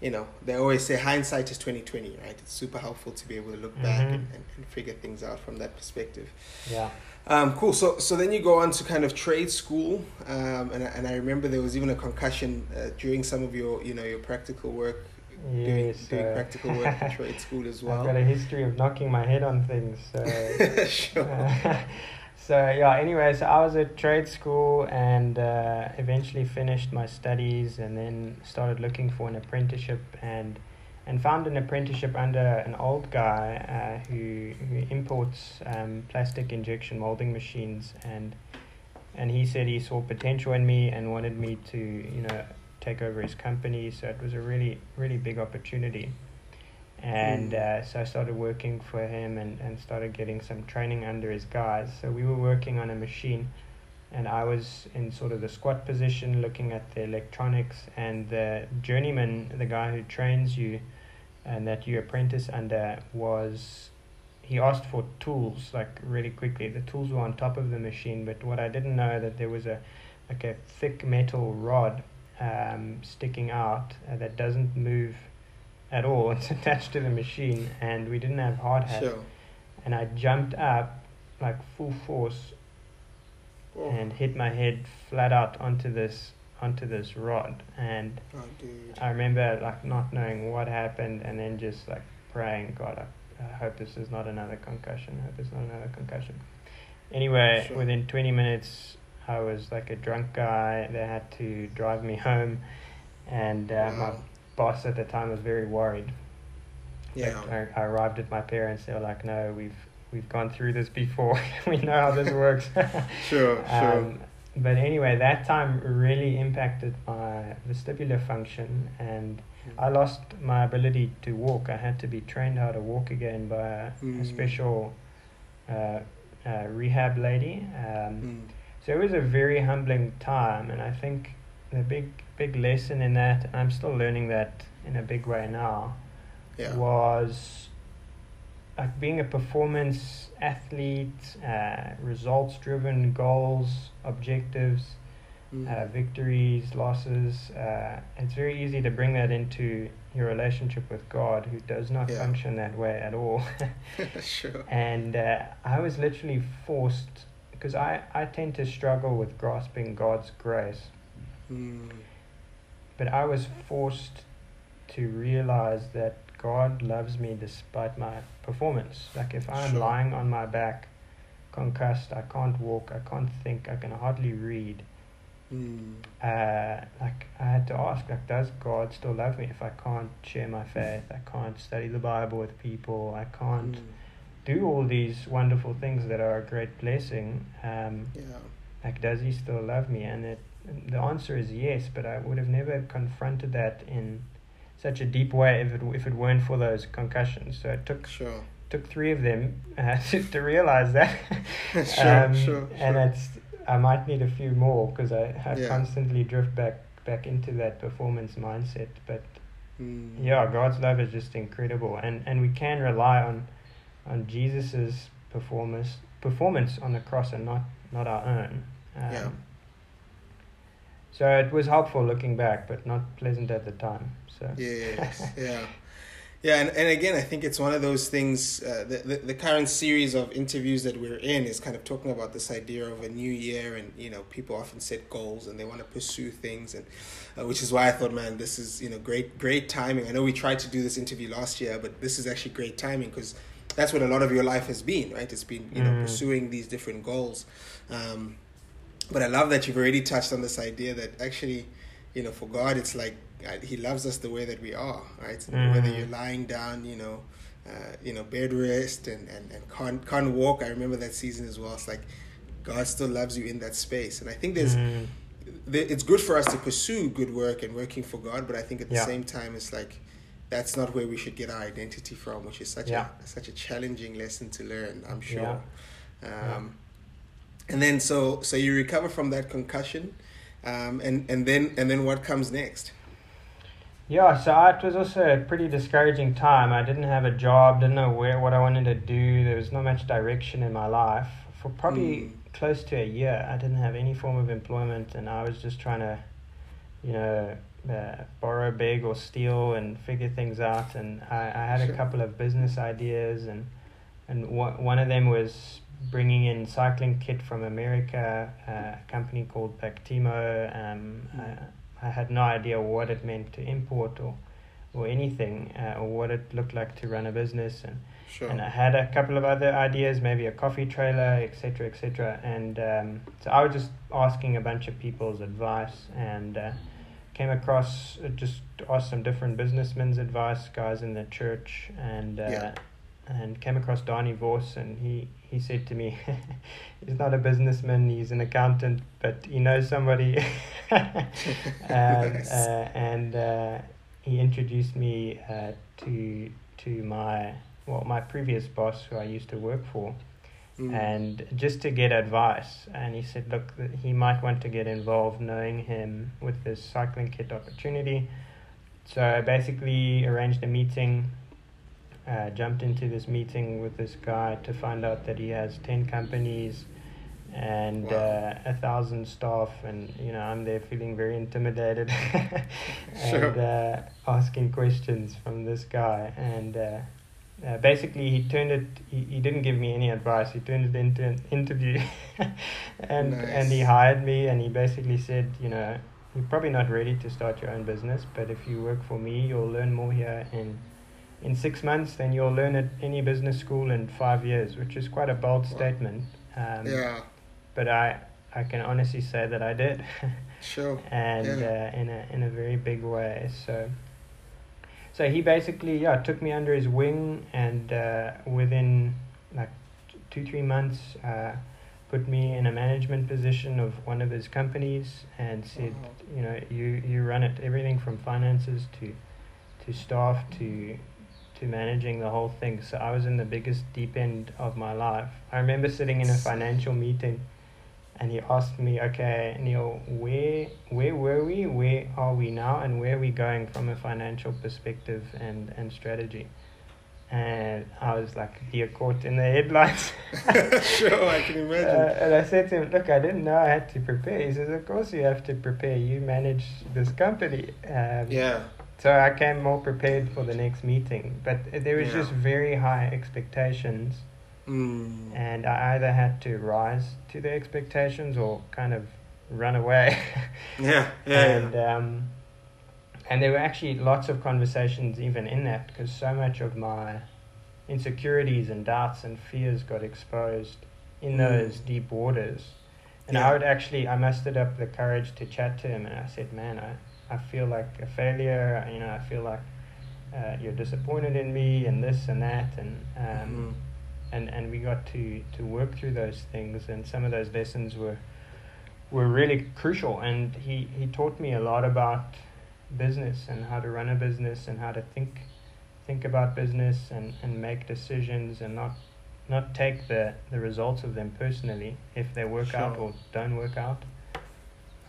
you know, they always say hindsight is twenty twenty, right? It's super helpful to be able to look back Mhm. and, and, and figure things out from that perspective. Yeah. Um, cool. So, so then you go on to kind of trade school, um, and I- and I remember there was even a concussion uh, during some of your, you know, your practical work, Yes. doing uh, practical work in trade school as well. I've got a history of knocking my head on things. So. sure. Uh, so yeah anyway so i was at trade school and uh, eventually finished my studies and then started looking for an apprenticeship and and found an apprenticeship under an old guy uh, who who imports um, plastic injection molding machines and and he said he saw potential in me and wanted me to you know take over his company so it was a really really big opportunity and Mm. uh, so I started working for him and, and started getting some training under his guys. So we were working on a machine, and I was in sort of the squat position looking at the electronics, and the journeyman, the guy who trains you and that you apprentice under, was he asked for tools like really quickly. The tools were on top of the machine, but what I didn't know that there was a like a thick metal rod um, sticking out uh, that doesn't move at all. It's attached to the machine, and we didn't have hard hats. Sure. And I jumped up like full force Oh, and hit my head flat out onto this onto this rod. And oh. I remember like not knowing what happened, and then just like praying, God, I, I hope this is not another concussion. I hope it's not another concussion. Anyway, Sure. within 20 minutes, I was like a drunk guy. They had to drive me home, and uh, my boss at the time was very worried. Yeah. Like, I, I arrived at my parents. They were like, "No, we've we've gone through this before. we know how this works." Sure. Sure. um, but anyway, that time really impacted my vestibular function, and I lost my ability to walk. I had to be trained how to walk again by a, a Mm. special uh, uh, rehab lady. Um, Mm. So it was a very humbling time, and I think the big big lesson in that, and I'm still learning that in a big way now, Yeah. was like being a performance athlete, uh, results driven, goals, objectives, Mm. uh, victories, losses. Uh, it's very easy to bring that into your relationship with God, who does not Yeah. function that way at all. sure. and uh, I was literally forced because I, I tend to struggle with grasping God's grace, Mm. but I was forced to realize that God loves me despite my performance. Like if I'm Sure. lying on my back, concussed, I can't walk, I can't think, I can hardly read. Mm. Uh, like I had to ask, like, does God still love me if I can't share my faith? I can't study the Bible with people. I can't Mm. Do all these wonderful things that are a great blessing. Um, Yeah. like, does He still love me? And it, the answer is yes. But I would have never confronted that in such a deep way if it if it weren't for those concussions. So it took Sure. took three of them uh, to, to realize that. Sure, um, sure, And sure. it's I might need a few more because I, I Yeah. constantly drift back back into that performance mindset. But Mm. yeah, God's love is just incredible, and and we can rely on on Jesus's performance performance on the cross and not not our own. Um, Yeah. So it was helpful looking back, but not pleasant at the time. So Yes, yeah. Yeah, and, and again, I think it's one of those things. Uh, the, the the current series of interviews that we're in is kind of talking about this idea of a new year, and you know, people often set goals and they want to pursue things, and uh, which is why I thought, man, this is you know great great timing. I know we tried to do this interview last year, but this is actually great timing because that's what a lot of your life has been, right? It's been you know Mm. pursuing these different goals. Um, but I love that you've already touched on this idea that actually, you know, for God, it's like uh, He loves us the way that we are, right? Mm. Whether you're lying down, you know, uh, you know, bed rest and, and, and can't can't walk. I remember that season as well. It's like God still loves you in that space, and I think there's Mm, it's good for us to pursue good work and working for God, but I think at the Yeah. same time, it's like that's not where we should get our identity from, which is such Yeah. a such a challenging lesson to learn. I'm sure. Yeah. Um, And then so so you recover from that concussion, um, and and then and then what comes next? Yeah, so I- it was also a pretty discouraging time. I didn't have a job, didn't know where what I wanted to do. There was not much direction in my life. For probably Mm. close to a year, I didn't have any form of employment, and I was just trying to, you know, uh, borrow, big or steal and figure things out. And I, I had Sure. a couple of business ideas, and and one one of them was bringing in cycling kit from America, uh, a company called Pactimo. Um, Mm. I, I had no idea what it meant to import or or anything, uh, or what it looked like to run a business, and Sure. and I had a couple of other ideas, maybe a coffee trailer, etc., etc. And um, so I was just asking a bunch of people's advice, and uh, came across uh, just asked some different businessmen's advice, guys in the church, and uh, Yeah. and came across Donnie Voss, and he he said to me, he's not a businessman, he's an accountant, but he knows somebody, um, Nice. uh, and uh, he introduced me uh, to to my well my previous boss who I used to work for, Mm. and just to get advice. And he said, look, he might want to get involved, knowing him with this cycling kit opportunity. So I basically arranged a meeting. Uh, jumped into this meeting with this guy to find out that he has 10 companies and Wow. uh, a thousand staff and you know i'm there feeling very intimidated Sure. and uh, asking questions from this guy and uh, basically he turned it he, he didn't give me any advice he turned it into an interview and and he hired me and he basically said you know you're probably not ready to start your own business but if you work for me you'll learn more here in in six months than you'll learn at any business school in five years which is quite a bold Wow. statement um, yeah. but i i can honestly say that i did Sure. and Yeah. uh, in a in a very big way. So, so he basically yeah took me under his wing, and uh, within like two three months, uh, put me in a management position of one of his companies, and said Wow. you know you you run it everything from finances to to staff to to managing the whole thing. So I was in the biggest deep end of my life. I remember sitting in a financial meeting and he asked me, "Okay, Neil, where where were we? Where are we now? And where are we going from a financial perspective and and strategy?" And I was like, "Deer caught in the headlines. sure, I can Uh, imagine. and I said to him, "Look, I didn't know I had to prepare." He says, "Of course you have to prepare. You manage this company." Um, yeah. so I came more prepared for the next meeting, but there was Yeah. just very high expectations Mm. and I either had to rise to the expectations or kind of run away. Yeah. Yeah. and um, and there were actually lots of conversations even in that because so much of my insecurities and doubts and fears got exposed in Mm. those deep waters. And Yeah. I would actually, I mustered up the courage to chat to him, and I said, "Man, I, I feel like a failure. You know, I feel like uh, you're disappointed in me, and this and that, and um, Mm. And and we got to to work through those things and some of those lessons were were really crucial and he he taught me a lot about business and how to run a business and how to think think about business and and make decisions and not not take the the results of them personally if they work out or don't work out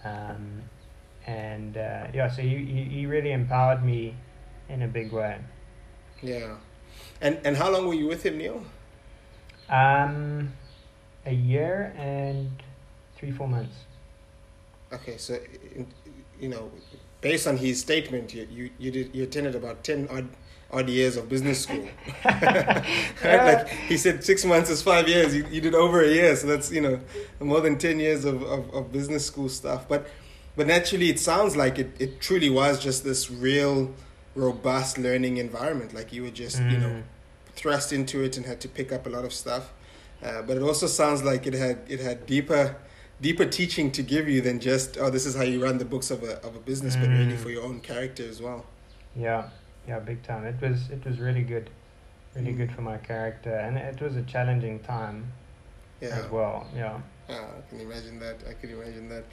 um and uh, yeah so he, he he really empowered me in a big way Yeah. And and how long were you with him, Neil? Um, a year and three, four months. Okay, so you know, based on his statement, you you you did you attended about ten odd odd years of business school. right? Like he said, six months is five years. You, you did over a year, so that's you know more than ten years of, of, of business school stuff. But but naturally, it sounds like it, it truly was just this real robust learning environment. Like you were just you know Mm. Thrust into it and had to pick up a lot of stuff. Uh, but it also sounds like it had it had deeper deeper teaching to give you than just oh this is how you run the books of a of a business, but really Mm. for your own character as well. Yeah, yeah, big time. It was it was really good, really Mm. good for my character, and it was a challenging time Yeah. as well. Yeah, Ah, I can imagine that. I can imagine that.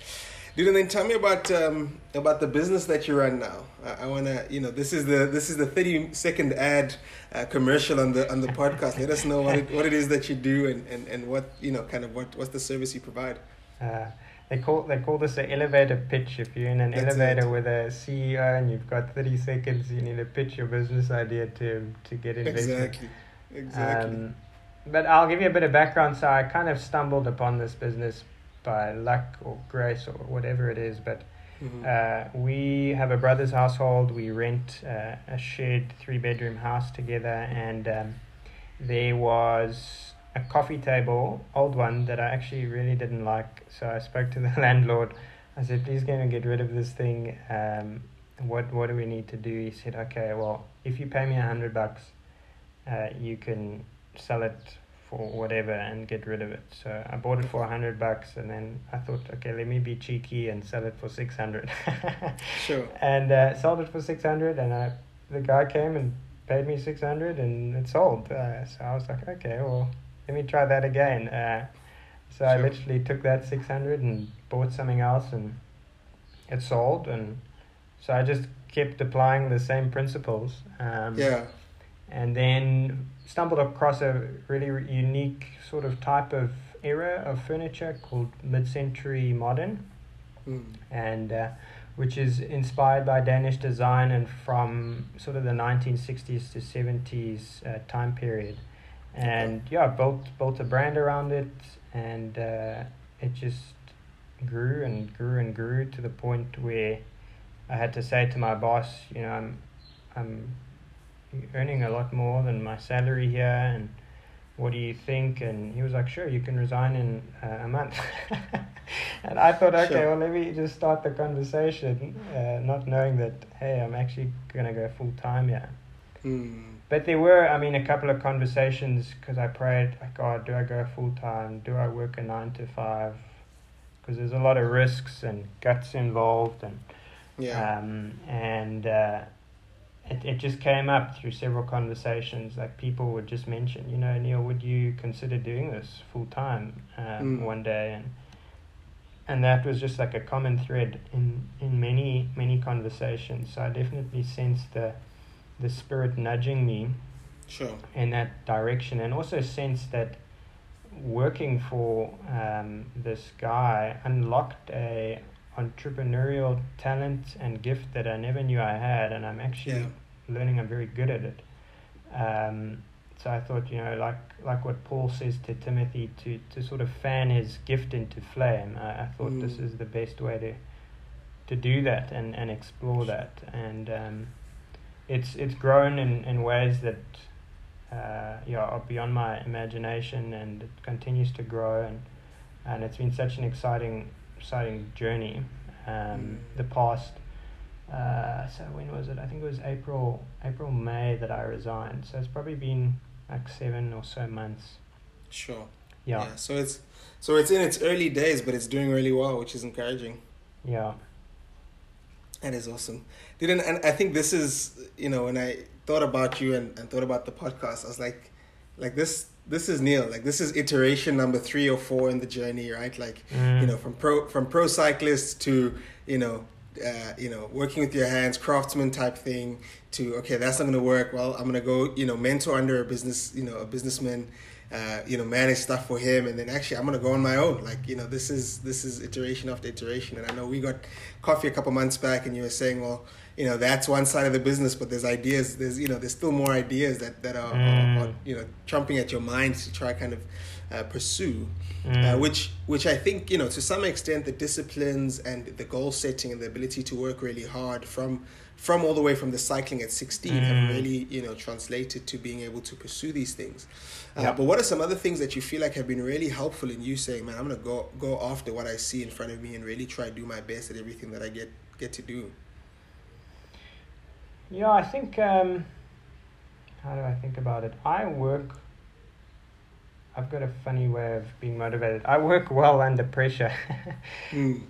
Dude, and then tell me about um, about the business that you run now. I, I wanna, you know, this is the this is the thirty second ad uh, commercial on the on the podcast. Let us know what it, what it is that you do and, and, and what you know, kind of what what's the service you provide. Uh, they call they call this an elevator pitch. If you're in an That's elevator it. with a CEO and you've got thirty seconds, you need to pitch your business idea to to get investment. Exactly. Exactly. Um, but I'll give you a bit of background. So I kind of stumbled upon this business by luck or grace or whatever it is. But Mhm. uh, we have a brother's household. We rent uh, a shared three bedroom house together, and um, there was a coffee table, old one, that I actually really didn't like. So I spoke to the landlord. I said, "Please, can you get rid of this thing? Um, what what do we need to do?" He said, "Okay, well, if you pay me a hundred bucks, uh, you can sell it for whatever and get rid of it." So I bought it for a hundred bucks, and then I thought, "Okay, let me be cheeky and sell it for six hundred. sure. and uh, sold it for 600 and I, the guy came and paid me 600 and it sold uh, so i was like okay well let me try that again uh, so i literally took that 600 and bought something else and it sold and so i just kept applying the same principles um, Yeah. And then stumbled across a really re- unique sort of type of era of furniture called mid-century modern Mm. and uh, which is inspired by Danish design and from sort of the 1960s to 70s uh, time period. And yeah, built built a brand around it, and uh, it just grew and grew and grew to the point where I had to say to my boss, you know, I'm I'm earning a lot more than my salary here, and what do you think? And he was like, sure, you can resign in uh, a month. and I thought, okay, Sure. well, let me just start the conversation, uh, not knowing that, hey, I'm actually going to go full time here. Mm. But there were, I mean, a couple of conversations because I prayed, like, God, do I go full time? Do I work a nine to five? Because there's a lot of risks and guts involved, and Yeah. um, and uh, it it just came up through several conversations. Like people would just mention, you know, Neil, would you consider doing this full time um, Mm. one day? And and that was just like a common thread in in many many conversations. So I definitely sensed the the spirit nudging me sure. in that direction and also sense that working for um, this guy unlocked a entrepreneurial talent and gift that I never knew I had and I'm actually Yeah. Learning I'm very good at it um, so I thought you know like like what Paul says to Timothy to, to sort of fan his gift into flame I, I thought this Mm. is the best way to to do that and, and explore that and um, it's it's grown in, in ways that uh, yeah are beyond my imagination and it continues to grow and and it's been such an exciting exciting journey um, Mm. the past uh, so when was it I think it was April April May that I resigned so it's probably been like seven or so months Sure. yeah So it's so it's in its early days, but it's doing really well, which is encouraging. yeah That is awesome. Didn't and I think this is you know when I thought about you and, and thought about the podcast, I was like, like this this is Neil. Like this is iteration number three or four in the journey, right? Like Mm. you know from pro from pro cyclist to you know uh, you know working with your hands craftsman type thing to okay that's not going to work. Well i'm going to go you know mentor under a business you know a businessman uh, you know manage stuff for him. And then actually i'm going to go on my own. Like you know this is this is iteration after iteration. And i know we got coffee a couple months back and you were saying well you know that's one side of the business but there's ideas there's you know there's still more ideas that that are, Mm. are, are you know trumping at your mind to try kind of uh, pursue uh, Mm. which which I think you know to some extent the disciplines and the goal setting and the ability to work really hard from from all the way from the cycling at 16 Mm. have really you know translated to being able to pursue these things uh, Yeah. but what are some other things that you feel like have been really helpful in you saying man i'm gonna go go after what i see in front of me and really try to do my best at everything that i get get to do Yeah, I think. Um, how do I think about it? I work. I've got a funny way of being motivated. I work well under pressure, Mm.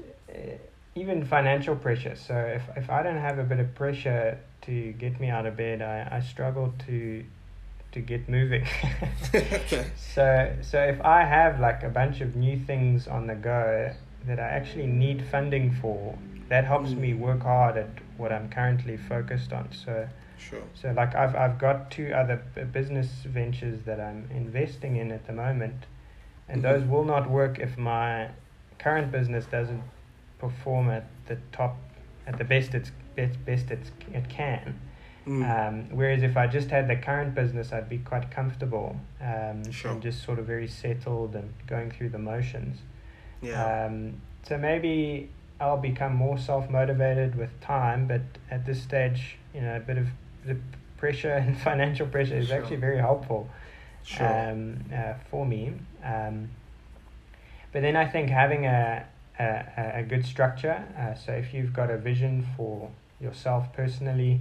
Even financial pressure. So if if I don't have a bit of pressure to get me out of bed, I, I struggle to to get moving. So so if I have like a bunch of new things on the go that I actually need funding for, that helps Mm. me work hard at what I'm currently focused on. So Sure. so like I've I've got two other business ventures that I'm investing in at the moment, and Mhm. those will not work if my current business doesn't perform at the top, at the best it's best best it's, it can. Mm. Um, whereas if I just had the current business, I'd be quite comfortable um, Sure. and just sort of very settled and going through the motions. yeah. Um, so maybe I'll become more self motivated with time, but at this stage, you know, a bit of the pressure and financial pressure is Sure. actually very helpful sure. um, uh, for me. Um, but then I think having a, a, a- good structure, uh, so if you've got a vision for yourself personally,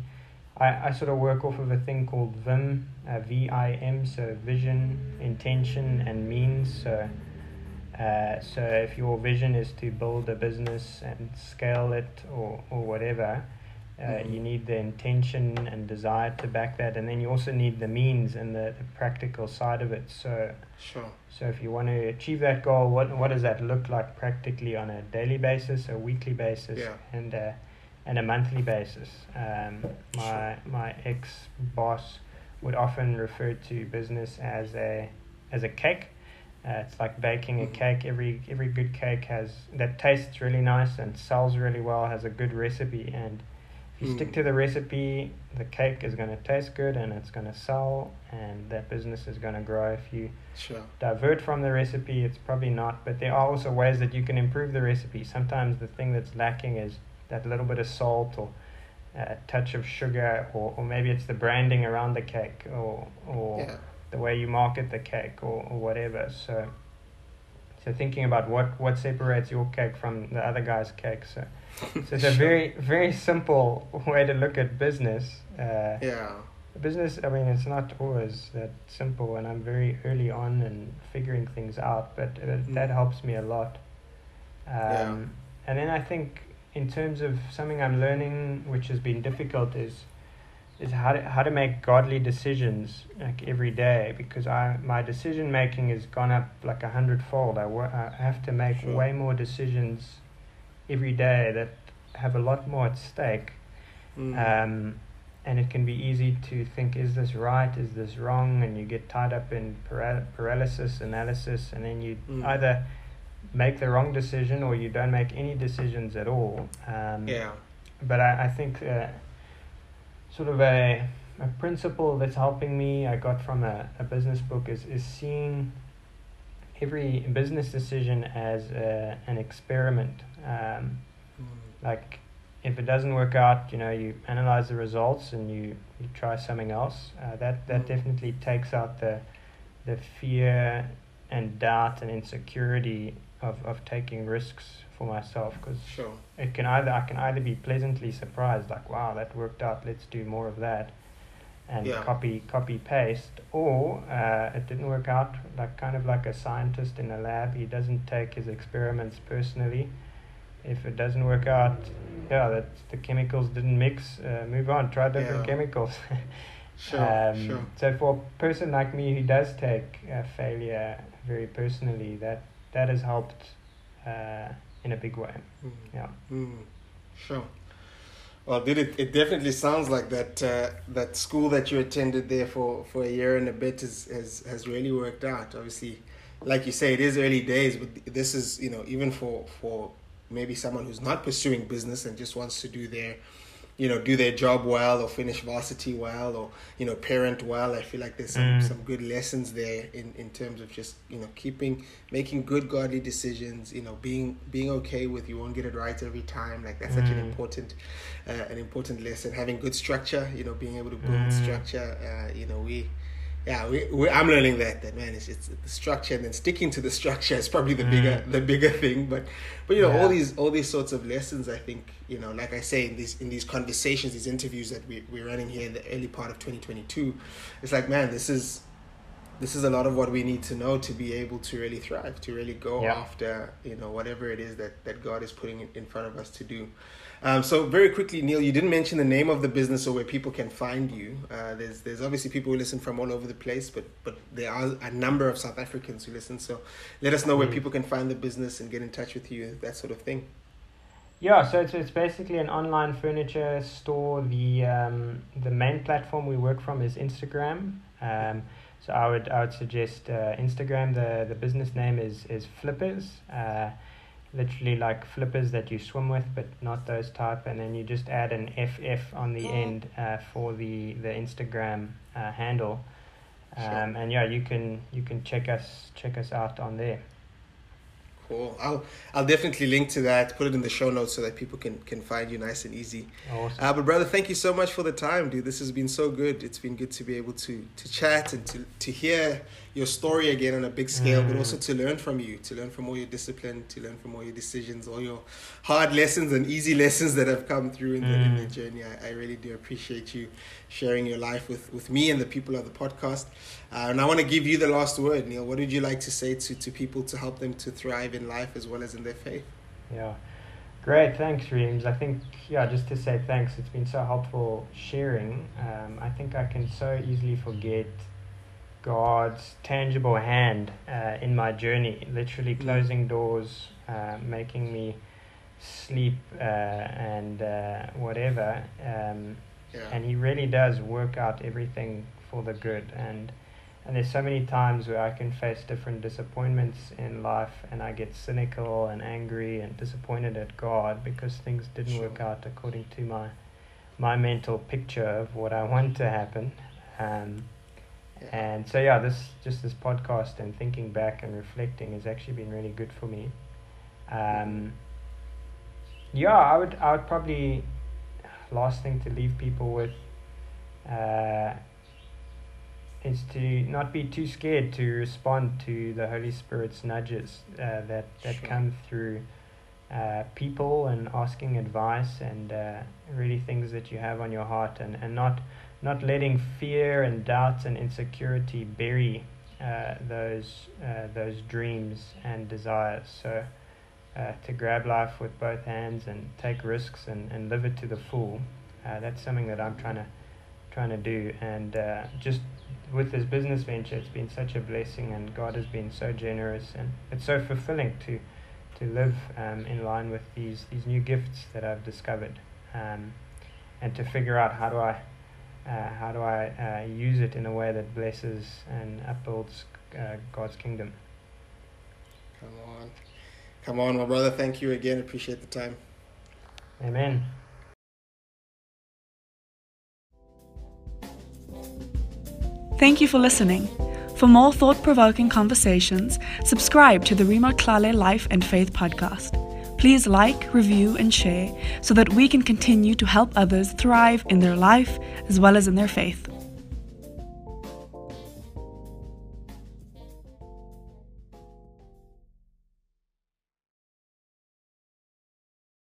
I, I sort of work off of a thing called VIM, uh, V I M, so vision, intention, and means. So, uh, so if your vision is to build a business and scale it or, or whatever, uh, you need the intention and desire to back that, and then you also need the means and the, the practical side of it. So, sure. so if you want to achieve that goal, what what does that look like practically on a daily basis, a weekly basis, Yeah. and a, and a monthly basis? Um, my my ex boss would often refer to business as a as a cake. Uh, it's like baking a Mhm. cake. Every every good cake has that tastes really nice and sells really well. Has a good recipe, and if you stick Mm. to the recipe, the cake is going to taste good and it's going to sell, and that business is going to grow. If you Sure. divert from the recipe, it's probably not. But there are also ways that you can improve the recipe. Sometimes the thing that's lacking is that little bit of salt or a touch of sugar, or, or maybe it's the branding around the cake, or or Yeah. the way you market the cake, or, or whatever. So, so thinking about what what separates your cake from the other guy's cake. So, so it's a very very simple way to look at business. Uh, Yeah. Business, I mean, it's not always that simple, and I'm very early on in figuring things out, but uh, that Mm. helps me a lot. Um, Yeah. And then I think, in terms of something I'm learning, which has been difficult, is is how to, how to make godly decisions like every day because I my decision making has gone up like a hundredfold. I, wo- I have to make Sure. way more decisions every day that have a lot more at stake. Mm. Um, and it can be easy to think, is this right? Is this wrong? And you get tied up in paral- paralysis analysis, and then you Mm. either make the wrong decision or you don't make any decisions at all. Um, yeah. But I, I think uh, sort of a, a principle that's helping me, I got from a, a business book, is, is seeing every business decision as a, an experiment. Um, Mm. like if it doesn't work out you know you analyze the results and you, you try something else uh, that that Mm. definitely takes out the the fear and doubt and insecurity of, of taking risks for myself because Sure. it can either I can either be pleasantly surprised like wow that worked out let's do more of that and Yeah. copy copy paste or uh, it didn't work out like kind of like a scientist in a lab he doesn't take his experiments personally if it doesn't work out yeah that the chemicals didn't mix uh, move on try different Yeah. chemicals Sure. um, sure. so for a person like me who does take uh, failure very personally that that has helped uh, in a big way Mm. yeah Mm, sure. Well, it? It definitely sounds like that. Uh, that school that you attended there for, for a year and a bit is, has has really worked out. Obviously, like you say, it is early days, but this is you know even for for maybe someone who's not pursuing business and just wants to do their you know do their job well or finish varsity well or you know parent well i feel like there's some, Mm. some good lessons there in in terms of just you know keeping making good godly decisions you know being being okay with you won't get it right every time like that's such an Mm. important uh, an important lesson having good structure you know being able to build Mm. structure uh, you know we yeah we, we i'm learning that that man it's, it's the structure and then sticking to the structure is probably the bigger Mm. the bigger thing but but you know Yeah. all these all these sorts of lessons i think you know like i say in these in these conversations these interviews that we, we're running here in the early part of 2022 it's like man this is this is a lot of what we need to know to be able to really thrive, to really go Yeah. after you know whatever it is that that God is putting in- front of us to do. Um, so very quickly, Neil, you didn't mention the name of the business or where people can find you. Uh, there's there's obviously people who listen from all over the place, but but there are a number of South Africans who listen. So let us know where Mm. people can find the business and get in touch with you, that sort of thing. Yeah, so it's, it's basically an online furniture store. The um, the main platform we work from is Instagram. Um, so I would I would suggest uh, Instagram. The the business name is is Flippers. Uh, literally like flippers that you swim with, but not those type. And then you just add an FF on the end uh, for the the Instagram uh, handle. Sure. Um, and yeah, you can you can check us check us out on there. Cool. I'll I'll definitely link to that. Put it in the show notes so that people can can find you nice and easy. Awesome. Uh, but brother, thank you so much for the time, dude. This has been so good. It's been good to be able to to chat and to to hear your story again on a big scale, but Mm. also to learn from you, to learn from all your discipline, to learn from all your decisions, all your hard lessons and easy lessons that have come through in the, in the Mm. journey. I, I really do appreciate you sharing your life with, with me and the people of the podcast. Uh, and I want to give you the last word, Neil. What would you like to say to, to people to help them to thrive in life as well as in their faith? Yeah. Great, thanks, Reams. I think, yeah, just to say thanks, it's been so helpful sharing. Um, I think I can so easily forget God's tangible hand uh, in my journey, literally Mm. closing doors, uh, making me sleep uh, and uh, whatever. Um, Yeah. and he really does work out everything for the good. And and there's so many times where I can face different disappointments in life and I get cynical and angry and disappointed at God because things didn't work out according to my my mental picture of what I want to happen. Um, and so yeah this just this podcast and thinking back and reflecting has actually been really good for me. Um, yeah I would I would probably last thing to leave people with uh, is to not be too scared to respond to the Holy Spirit's nudges uh, that that Sure. come through uh, people and asking advice and uh, really things that you have on your heart and, and not not letting fear and doubts and insecurity bury uh, those uh, those dreams and desires. So uh, to grab life with both hands and take risks and, and live it to the full. Uh, that's something that I'm trying to trying to do. And uh, just with this business venture, it's been such a blessing, and God has been so generous, and it's so fulfilling to to live um, in line with these these new gifts that I've discovered, um, and to figure out how do I. Uh, how do I uh, use it in a way that blesses and upbuilds uh, God's kingdom? Come on. Come on, my brother. Thank you again. Appreciate the time. Amen. Thank you for listening. For more thought provoking conversations, subscribe to the Rima Klale Life and Faith podcast. Please like, review, and share so that we can continue to help others thrive in their life as well as in their faith.